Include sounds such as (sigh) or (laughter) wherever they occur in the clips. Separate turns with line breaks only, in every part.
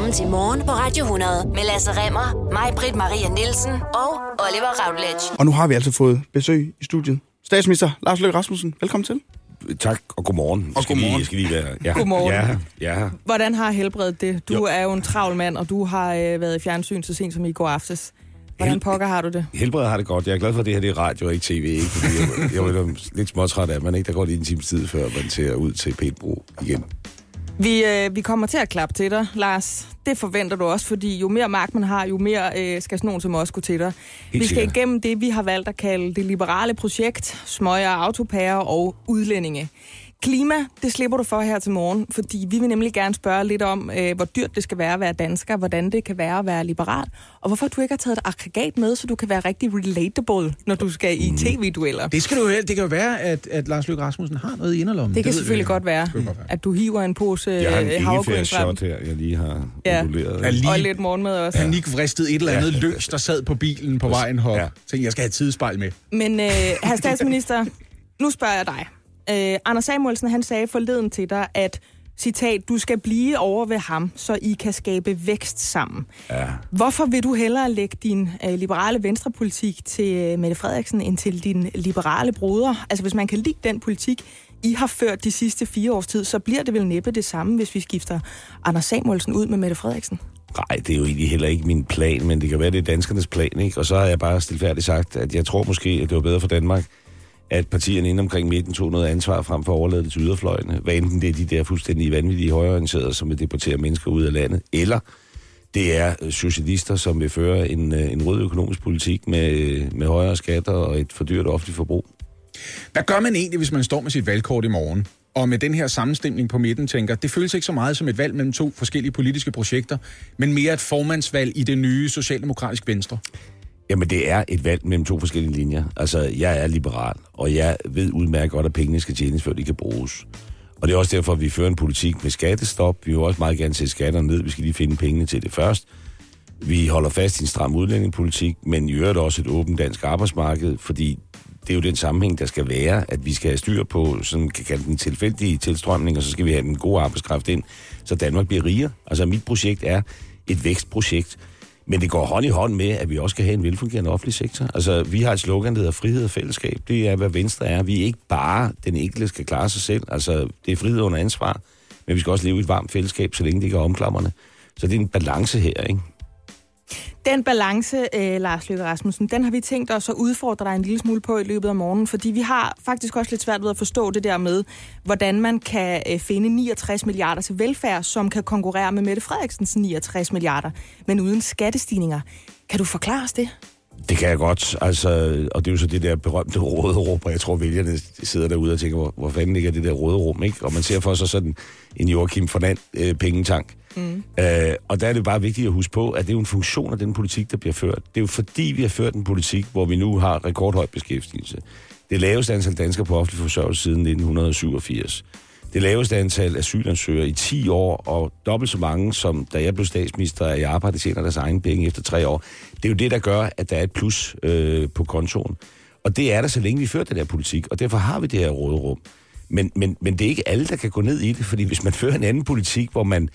Velkommen til Morgen på Radio 100 med Lasse Remmer, mig, Britt Maria Nielsen og Oliver Routledge.
Og nu har vi altså fået besøg i studiet. Statsminister Lars Løkke Rasmussen, velkommen til.
Tak, og godmorgen.
Og
skal
godmorgen.
Lige, jeg skal lige være... Ja,
Godmorgen.
Ja, ja.
Hvordan har helbredet det? Du
Jo.
er jo en travl mand, og du har øh, været i fjernsyn så sent som i går aftes. Hvordan
Hel-
pokker har du det?
Helbredet har det godt. Jeg er glad for, at det her det er radio og ikke tv. Ikke? Fordi jeg, jeg var lidt småtræt af, man ikke? Der går lige en times tid, før man ser ud til Pætbro igen.
Vi, øh, vi kommer til at klappe til dig, Lars. Det forventer du også, fordi jo mere magt man har, jo mere øh, skal sådan nogen som os gå til dig.
Helt
vi skal
sikkert.
igennem det, vi har valgt at kalde det liberale projekt, smøger, autopærer og udlændinge. Klima, det slipper du for her til morgen, fordi vi vil nemlig gerne spørge lidt om, øh, hvor dyrt det skal være at være dansker, hvordan det kan være at være liberal, og hvorfor du ikke har taget et aggregat med, så du kan være rigtig relatable, når du skal
Mm.
i tv-dueller.
Det, skal du, det kan jo være, at, at Lars Løkke Rasmussen har noget i inderlommen.
Det kan
ved
selvfølgelig godt være,
Det
at du hiver en pose
Jeg har en
øh, havregryn frem.
shot her, jeg lige har
Ja.
ja. moduleret.
Er lige
Og lidt morgenmad også.
panikvristet et eller andet ja. løs, der sad på bilen på vejen herop. Ja.
Ja.
Tænkte, jeg skal have tidsspejl med.
Men øh, herr statsminister, nu spørger jeg dig. Øh, Anders Samuelsen, han sagde forleden til dig, at citat, du skal blive over ved ham, så I kan skabe vækst sammen.
Ja.
Hvorfor vil du hellere lægge din øh, liberale venstrepolitik til øh, Mette Frederiksen end til din liberale broder? Altså hvis man kan lide den politik, I har ført de sidste fire års tid, så bliver det vel næppe det samme, hvis vi skifter Anders Samuelsen ud med Mette Frederiksen.
Nej, det er jo egentlig heller ikke min plan, men det kan være, det er danskernes plan, ikke? Og så har jeg bare stilfærdigt sagt, at jeg tror måske, at det var bedre for Danmark, at partierne inde omkring midten tog noget ansvar frem for at overlade det til yderfløjene. Hvad enten det er de der fuldstændig vanvittige højreorienterede, som vil deportere mennesker ud af landet, eller det er øh, socialister, som vil føre en, øh, en rød økonomisk politik med, øh, med højere skatter og et fordyret offentligt forbrug.
Hvad gør man egentlig, hvis man står med sit valgkort i morgen? Og med den her sammenstemning på midten tænker, det føles ikke så meget som et valg mellem to forskellige politiske projekter, men mere et formandsvalg i det nye socialdemokratisk venstre.
Jamen, det er et valg mellem to forskellige linjer. Altså, jeg er liberal, og jeg ved udmærket godt, at pengene skal tjenes, før de kan bruges. Og det er også derfor, at vi fører en politik med skattestop. Vi vil også meget gerne sætte skatterne ned. Vi skal lige finde pengene til det først. Vi holder fast i en stram udlændingepolitik, men i øvrigt også et åbent dansk arbejdsmarked, fordi det er jo den sammenhæng, der skal være, at vi skal have styr på, sådan kan kalde den tilfældige tilstrømning, og så skal vi have den gode arbejdskraft ind, så Danmark bliver rigere. Altså mit projekt er et vækstprojekt, men det går hånd i hånd med, at vi også skal have en velfungerende offentlig sektor. Altså, vi har et slogan, der hedder frihed og fællesskab. Det er, hvad Venstre er. Vi er ikke bare, den enkelte skal klare sig selv. Altså, det er frihed under ansvar, men vi skal også leve i et varmt fællesskab, så længe det ikke er omklamrende. Så det er en balance her, ikke?
Den balance, øh, Lars Løkke Rasmussen, den har vi tænkt os at udfordre dig en lille smule på i løbet af morgenen, fordi vi har faktisk også lidt svært ved at forstå det der med, hvordan man kan øh, finde 69 milliarder til velfærd, som kan konkurrere med Mette Frederiksens 69 milliarder, men uden skattestigninger. Kan du forklare os det?
Det kan jeg godt, altså, og det er jo så det der berømte (laughs) røde rum, og jeg tror, vælgerne sidder derude og tænker, hvor, hvor fanden ligger det der røde rum, ikke? Og man ser for sig sådan en Joachim Fernand øh, pengetank. Mm. Øh, og der er det bare vigtigt at huske på, at det er jo en funktion af den politik, der bliver ført. Det er jo fordi, vi har ført en politik, hvor vi nu har rekordhøj beskæftigelse. Det laveste antal danskere på offentlig forsørgelse siden 1987. Det laveste antal asylansøgere i 10 år, og dobbelt så mange, som da jeg blev statsminister, er jeg arbejdede tjener deres egen penge efter tre år. Det er jo det, der gør, at der er et plus øh, på kontoen. Og det er der, så længe vi fører den der politik, og derfor har vi det her råderum. Men, men, men det er ikke alle, der kan gå ned i det, fordi hvis man (laughs) fører en anden politik, hvor man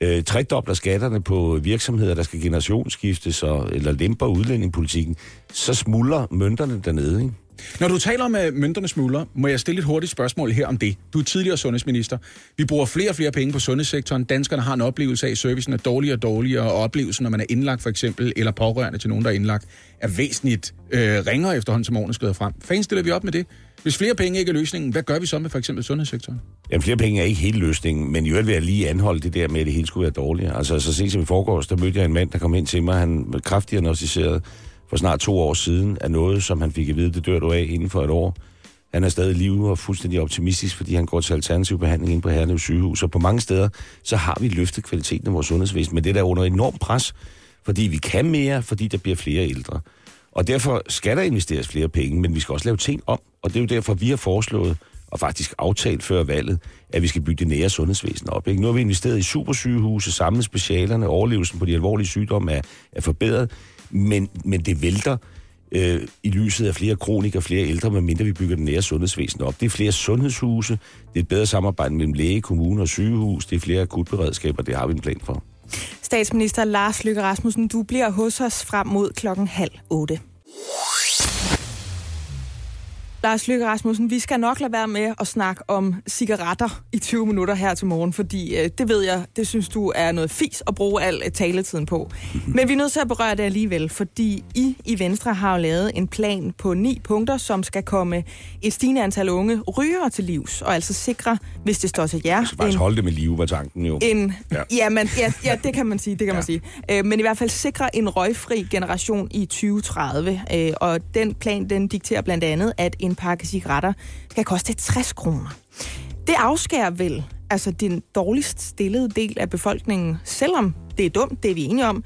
øh, tredobler skatterne på virksomheder, der skal generationsskiftes, og, eller lemper udlændingepolitikken, så smuldrer mønterne dernede, ikke?
Når du taler om uh, mønterne smuldrer, må jeg stille et hurtigt spørgsmål her om det. Du er tidligere sundhedsminister. Vi bruger flere og flere penge på sundhedssektoren. Danskerne har en oplevelse af, at servicen er dårligere og dårligere, og oplevelsen, når man er indlagt for eksempel, eller pårørende til nogen, der er indlagt, er væsentligt øh, ringere efterhånden, som årene skrider frem. Fanden stiller vi op med det? Hvis flere penge ikke er løsningen, hvad gør vi så med for eksempel sundhedssektoren?
Jamen, flere penge er ikke hele løsningen, men i øvrigt vil jeg lige anholde det der med, at det hele skulle være dårligere. Altså, så sent som i forgårs, der mødte jeg en mand, der kom ind til mig, han var kraftdiagnostiseret for snart to år siden af noget, som han fik at vide, det dør du af inden for et år. Han er stadig i live og fuldstændig optimistisk, fordi han går til alternativ behandling inde på Herlev sygehus. Og på mange steder, så har vi løftet kvaliteten af vores sundhedsvæsen, men det er der under enormt pres, fordi vi kan mere, fordi der bliver flere ældre. Og derfor skal der investeres flere penge, men vi skal også lave ting om. Og det er jo derfor, vi har foreslået, og faktisk aftalt før valget, at vi skal bygge det nære sundhedsvæsen op. Ikke? Nu har vi investeret i supersygehuse, samlet specialerne, overlevelsen på de alvorlige sygdomme er, er forbedret, men, men det vælter øh, i lyset af flere kronikere, flere ældre, medmindre vi bygger det nære sundhedsvæsen op. Det er flere sundhedshuse, det er et bedre samarbejde mellem læge, kommune og sygehus, det er flere akutberedskaber, det har vi en plan for.
Statsminister Lars Løkke Rasmussen, du bliver hos os frem mod klokken halv otte. Lars Løkke Rasmussen, vi skal nok lade være med at snakke om cigaretter i 20 minutter her til morgen, fordi øh, det ved jeg, det synes du er noget fis at bruge al øh, taletiden på. (laughs) Men vi er nødt til at berøre det alligevel, fordi I i Venstre har jo lavet en plan på ni punkter, som skal komme et stigende antal unge rygere til livs, og altså sikre, hvis det står til jer...
Så faktisk
en-
holde det med live, var tanken jo.
en,
Ja. (laughs)
ja. Men, ja, ja, det kan man sige, det kan. Ja. man sige. Øh, men i hvert fald sikre en røgfri generation i 2030. Øh, og den plan, den dikterer blandt andet, at en pakke cigaretter skal koste 60 kroner. Det afskærer vel altså den dårligst stillede del af befolkningen, selvom det er dumt, det er vi enige om,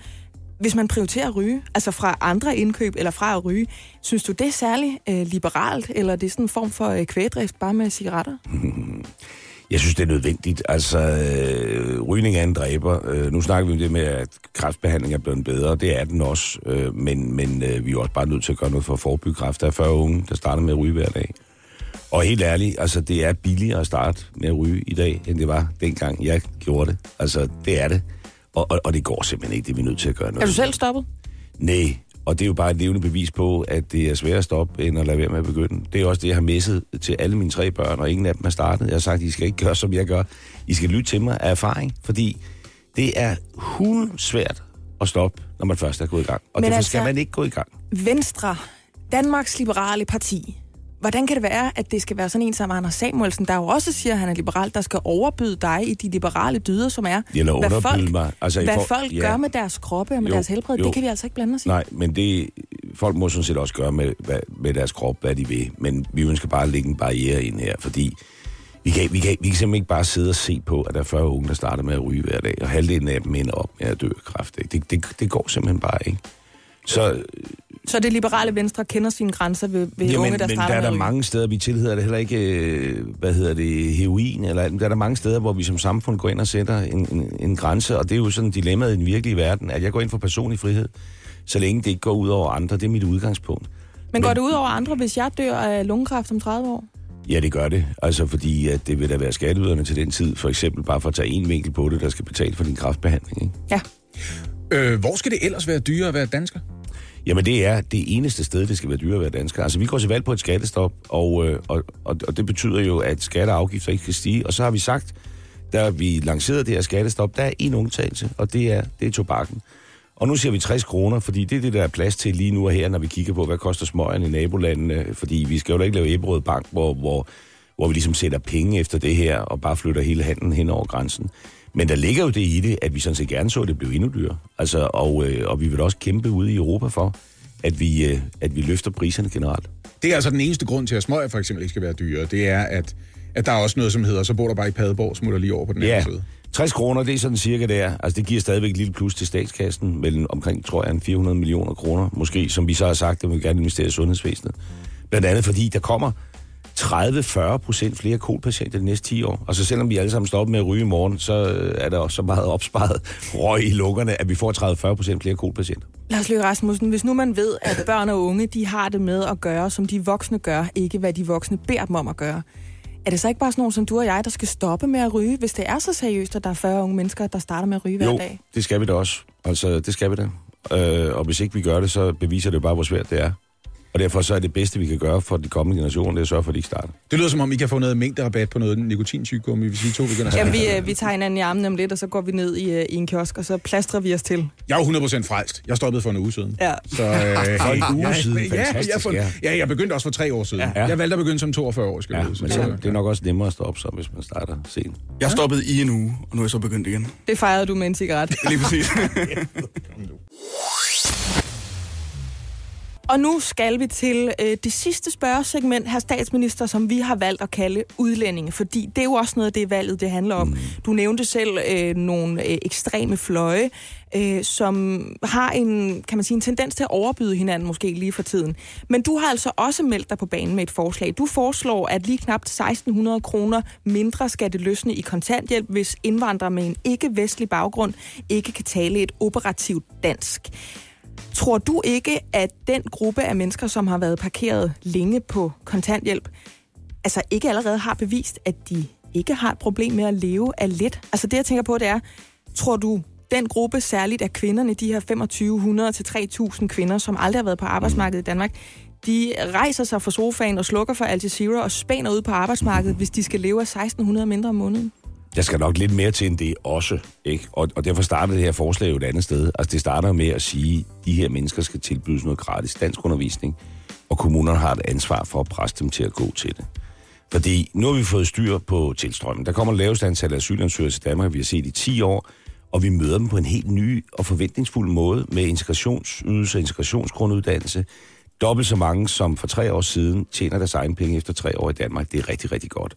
hvis man prioriterer at ryge, altså fra andre indkøb eller fra at ryge, synes du det er særlig øh, liberalt, eller er det sådan en form for øh, kvægdrift bare med cigaretter? (laughs)
Jeg synes, det er nødvendigt. Altså, øh, rygning er en dræber. Øh, nu snakker vi om det med, at kræftbehandling er blevet bedre. Det er den også. Øh, men men øh, vi er også bare nødt til at gøre noget for at forebygge kræft. Der er 40 unge, der starter med at ryge hver dag. Og helt ærligt, altså, det er billigere at starte med at ryge i dag, end det var dengang jeg gjorde det. Altså, det er det. Og, og, og det går simpelthen ikke. Det er vi nødt til at gøre noget.
Er du selv stoppet?
Nej, og det er jo bare et levende bevis på, at det er sværere at stoppe, end at lade være med at begynde. Det er også det, jeg har messet til alle mine tre børn, og ingen af dem er startet. Jeg har sagt, I skal ikke gøre, som jeg gør. I skal lytte til mig af erfaring, fordi det er svært at stoppe, når man først er gået i gang. Og
Men
derfor
altså-
skal man ikke gå i gang.
Venstre, Danmarks Liberale Parti. Hvordan kan det være, at det skal være sådan en som Anders Samuelsen, der jo også siger, at han er liberal, der skal overbyde dig i de liberale dyder, som er,
Eller
hvad folk,
mig. Altså,
hvad
for-
folk
ja.
gør med deres kroppe og med
Jo,
deres helbred.
jo.
Det kan vi altså ikke blande os i.
Nej, men det, folk må sådan set også gøre med, hvad, med deres krop, hvad de vil. Men vi ønsker bare at lægge en barriere ind her, fordi vi kan, vi, kan, vi kan simpelthen ikke bare sidde og se på, at der er 40 unge, der starter med at ryge hver dag, og halvdelen af dem ender op med at dø af kræft. ikke? Det, det, det går simpelthen bare ikke. Så
Så det liberale Venstre kender sine grænser ved, ved
Jamen,
unge, der
men
starter
der er der mange steder, vi tilhedder det heller ikke, øh, hvad hedder det, heroin, eller der er der mange steder, hvor vi som samfund går ind og sætter en, en, en grænse, og det er jo sådan dilemmaet i den virkelige verden, at jeg går ind for personlig frihed, så længe det ikke går ud over andre. Det er mit udgangspunkt.
Men går det ud over andre, hvis jeg dør af lungekræft om 30 år?
Ja, det gør det. Altså fordi, at det vil da være skatteyderne til den tid, for eksempel bare for at tage en vinkel på det, der skal betale for din kraftbehandling. Ikke?
Ja.
Øh, hvor skal det ellers være dyrere at være dansker?
Jamen det er det eneste sted, det skal være dyrere at være dansker. Altså vi går til valg på et skattestop, og, øh, og, og, og det betyder jo, at skatter og afgifter ikke kan stige. Og så har vi sagt, da vi lancerede det her skattestop, der er en undtagelse, og det er, det er tobakken. Og nu siger vi 60 kroner, fordi det er det, der er plads til lige nu og her, når vi kigger på, hvad koster smøgerne i nabolandene. Fordi vi skal jo da ikke lave Æbrød Bank, hvor, hvor, hvor vi ligesom sætter penge efter det her, og bare flytter hele handlen hen over grænsen. Men der ligger jo det i det, at vi sådan set gerne så, at det blev endnu dyrere. Altså, og, øh, og vi vil også kæmpe ude i Europa for, at vi, øh, at vi løfter priserne generelt.
Det er altså den eneste grund til, at smøger for eksempel ikke skal være dyrere. Det er, at, at der er også noget, som hedder, så bor der bare i Padborg, smutter lige over på den
Ja,
anden side.
60 kroner, det er sådan cirka der. Altså, det giver stadigvæk et lille plus til statskassen, mellem omkring, tror jeg, en 400 millioner kroner, måske, som vi så har sagt, at vi gerne investere i sundhedsvæsenet. Blandt andet fordi, der kommer 30-40 procent flere kolpatienter de næste 10 år. Og så selvom vi alle sammen stopper med at ryge i morgen, så øh, er der også så meget opsparet røg i lungerne, at vi får 30-40 procent flere kolpatienter.
Lars Løkke Rasmussen, hvis nu man ved, at børn og unge, de har det med at gøre, som de voksne gør, ikke hvad de voksne beder dem om at gøre, er det så ikke bare sådan nogen som du og jeg, der skal stoppe med at ryge, hvis det er så seriøst, at der er 40 unge mennesker, der starter med at ryge hver
Jo,
dag?
det skal vi da også. Altså, det skal vi da. Øh, og hvis ikke vi gør det, så beviser det jo bare, hvor svært det er. Og derfor så er det bedste, vi kan gøre for de kommende generationer, det er at sørge for, at de ikke starter.
Det lyder som om, I kan få noget mængderabat på noget nikotintyggegummi, hvis vi to begynder at
Jamen,
snakke.
vi, øh, vi tager hinanden i armen om lidt, og så går vi ned i, øh, i en kiosk, og så plastrer vi os til.
Jeg er jo 100% frelst. Jeg stoppede for en uge siden.
Ja.
Så, øh, (laughs)
For en uge
ja,
siden.
Ja, ja,
Fantastisk,
jeg, for,
ja.
ja, jeg begyndte også for tre år siden.
Ja.
Jeg valgte at begynde som 42 år, skal
Ja, men så,
Så,
det er nok også nemmere at stoppe så, hvis man starter sent.
Jeg stoppede i en uge, og nu er jeg så begyndt igen.
Det fejrede du med en cigaret.
Lige præcis. (laughs)
Og nu skal vi til øh, det sidste spørgesegment, her statsminister, som vi har valgt at kalde udlændinge, fordi det er jo også noget af det valget, det handler om. Du nævnte selv øh, nogle øh, ekstreme fløje, øh, som har en, kan man sige, en tendens til at overbyde hinanden måske lige for tiden. Men du har altså også meldt dig på banen med et forslag. Du foreslår, at lige knap 1600 kroner mindre skal det løsne i kontanthjælp, hvis indvandrere med en ikke-vestlig baggrund ikke kan tale et operativt dansk. Tror du ikke, at den gruppe af mennesker, som har været parkeret længe på kontanthjælp, altså ikke allerede har bevist, at de ikke har et problem med at leve af lidt? Altså det, jeg tænker på, det er, tror du den gruppe særligt af kvinderne, de her 2500 til 3000 kvinder, som aldrig har været på arbejdsmarkedet i Danmark, de rejser sig fra sofaen og slukker for Al Jazeera og spænder ud på arbejdsmarkedet, hvis de skal leve af 1600 mindre om måneden.
Der skal nok lidt mere til end det også, ikke? Og, og derfor starter det her forslag jo et andet sted. Altså det starter med at sige, at de her mennesker skal tilbydes noget gratis dansk undervisning, og kommunerne har et ansvar for at presse dem til at gå til det. Fordi nu har vi fået styr på tilstrømmen. Der kommer lavest antal asylansøgere til Danmark, vi har set i 10 år, og vi møder dem på en helt ny og forventningsfuld måde med integrationsydelse og integrationsgrunduddannelse. Dobbelt så mange, som for tre år siden tjener deres egen penge efter tre år i Danmark. Det er rigtig, rigtig godt.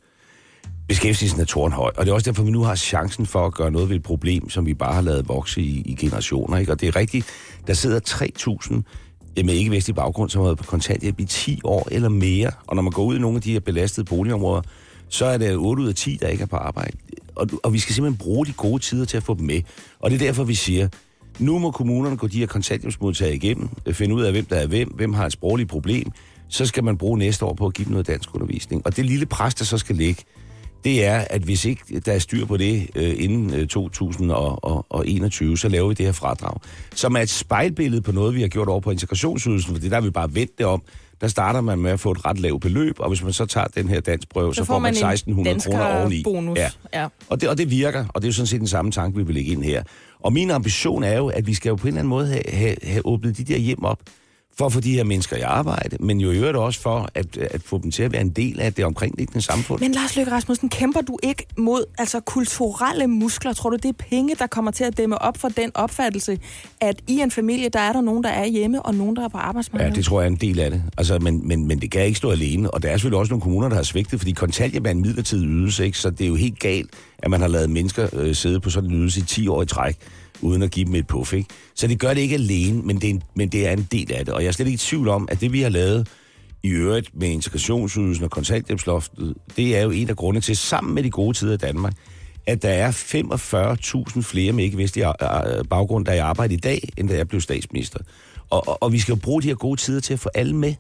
Beskæftigelsen er tårnhøj, og det er også derfor, vi nu har chancen for at gøre noget ved et problem, som vi bare har lavet vokse i, i generationer. Ikke? Og det er rigtigt, der sidder 3.000 med ikke-vestlig baggrund, som har været på kontanthjælp i 10 år eller mere. Og når man går ud i nogle af de her belastede boligområder, så er det 8 ud af 10, der ikke er på arbejde. Og, og vi skal simpelthen bruge de gode tider til at få dem med. Og det er derfor, vi siger, nu må kommunerne gå de her kontanthjælpsmodtagere igennem, øh, finde ud af, hvem der er hvem, hvem har et sprogligt problem, så skal man bruge næste år på at give dem noget dansk undervisning. Og det lille pres, der så skal ligge, det er, at hvis ikke der er styr på det øh, inden øh, 2021, så laver vi det her fradrag, som er et spejlbillede på noget, vi har gjort over på integrationsydelsen, for det der vi bare vendt det om. Der starter man med at få et ret lavt beløb, og hvis man så tager den her dansprøve, så, så får man 1600 kroner oveni.
Bonus.
Ja.
Ja.
Og, det, og det virker, og det er jo sådan set den samme tanke, vi vil lægge ind her. Og min ambition er jo, at vi skal jo på en eller anden måde have, have, have åbnet de der hjem op, for at få de her mennesker i arbejde, men jo i øvrigt også for at, at få dem til at være en del af det omkringliggende samfund.
Men Lars Løkke Rasmussen, kæmper du ikke mod altså, kulturelle muskler? Tror du, det er penge, der kommer til at dæmme op for den opfattelse, at i en familie, der er der nogen, der er hjemme, og nogen, der er på arbejdsmarkedet?
Ja, det tror jeg er en del af det. Altså, men, men, men det kan ikke stå alene, og der er selvfølgelig også nogle kommuner, der har svigtet, fordi kontanthjælp er en midlertidig ydelse, ikke? så det er jo helt galt, at man har lavet mennesker øh, sidde på sådan en ydelse i 10 år i træk uden at give dem et puff. Ikke? Så det gør det ikke alene, men det, er en, men det er en del af det. Og jeg er slet ikke i tvivl om, at det vi har lavet i øvrigt med integrationsydelsen og kontanthjælpsloftet, det er jo en af grundene til, sammen med de gode tider i Danmark, at der er 45.000 flere med ikke-vestlig øh, øh, øh, baggrund, der er i arbejde i dag, end da jeg blev statsminister. Og, og, og vi skal jo bruge de her gode tider til at få alle med.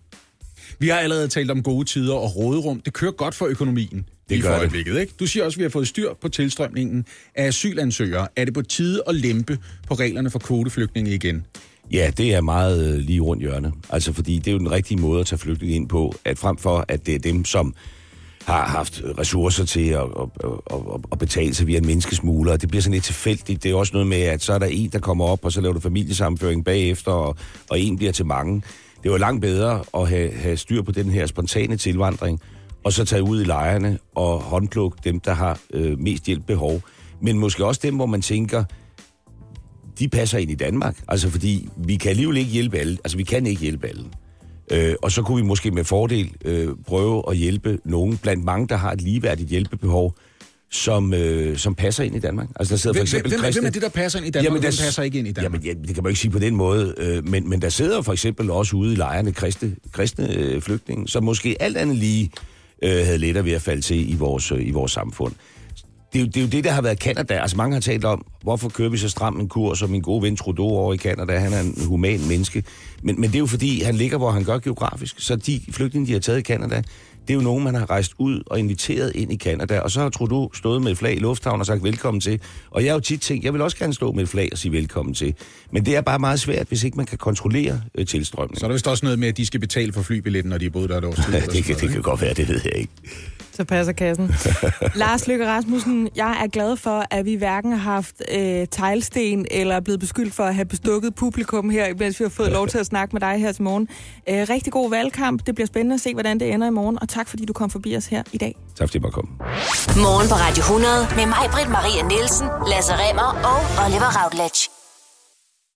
Vi har allerede talt om gode tider og råderum. Det kører godt for økonomien.
Det gør
for
det.
ikke? Du siger også, at vi har fået styr på tilstrømningen af asylansøgere. Er det på tide at lempe på reglerne for kvoteflygtninge igen?
Ja, det er meget øh, lige rundt hjørnet. Altså, fordi det er jo den rigtige måde at tage flygtninge ind på, at frem for, at det er dem, som har haft ressourcer til at, at, at, at betale sig via en menneskesmugler. Det bliver sådan lidt tilfældigt. Det er også noget med, at så er der en, der kommer op, og så laver du familiesammenføring bagefter, og, og en bliver til mange. Det var langt bedre at have, have styr på den her spontane tilvandring, og så tage ud i lejrene og håndplukke dem, der har øh, mest hjælp behov. Men måske også dem, hvor man tænker, de passer ind i Danmark. Altså fordi vi kan alligevel ikke hjælpe alle. Altså vi kan ikke hjælpe alle. Øh, og så kunne vi måske med fordel øh, prøve at hjælpe nogen blandt mange, der har et ligeværdigt hjælpebehov, som, øh, som passer ind i Danmark. Altså der sidder for
Hvem,
eksempel
hvem, hvem
kristne-
er det, der passer ind i Danmark,
Jamen,
og
der-
hvem passer ikke ind i Danmark?
Jamen, ja, det kan man ikke sige på den måde, øh, men, men der sidder for eksempel også ude i lejrene kristne, kristne øh, flygtninge, som måske alt andet lige øh, havde lettere ved at falde til i vores, øh, i vores samfund. Det er, jo, det er jo det, der har været Kanada. Altså mange har talt om, hvorfor kører vi så stram en kurs, og min gode ven Trudeau over i Kanada, han er en human menneske. Men, men det er jo fordi, han ligger, hvor han gør geografisk. Så de flygtninge, de har taget i Kanada, det er jo nogen, man har rejst ud og inviteret ind i Kanada. Og så har Trudeau stået med et flag i lufthavnen og sagt velkommen til. Og jeg har jo tit tænkt, jeg vil også gerne stå med et flag og sige velkommen til. Men det er bare meget svært, hvis ikke man kan kontrollere øh, tilstrømningen.
Så er der vist også noget med, at de skal betale for flybilletten, når de har boet der et års tid. (laughs)
det, kan, det kan godt være, det ved jeg ikke.
Så passer kassen. (laughs) Lars Løkke Rasmussen, jeg er glad for, at vi hverken har haft øh, teglsten eller er blevet beskyldt for at have bestukket publikum her, mens vi har fået lov til at snakke med dig her til morgen. Øh, rigtig god valgkamp. Det bliver spændende at se, hvordan det ender i morgen. Og tak, fordi du kom forbi os her i dag.
Tak fordi jeg måtte komme.
Morgen på Radio 100 med mig, Britt Maria Nielsen, Lasse Remmer og Oliver Routledge.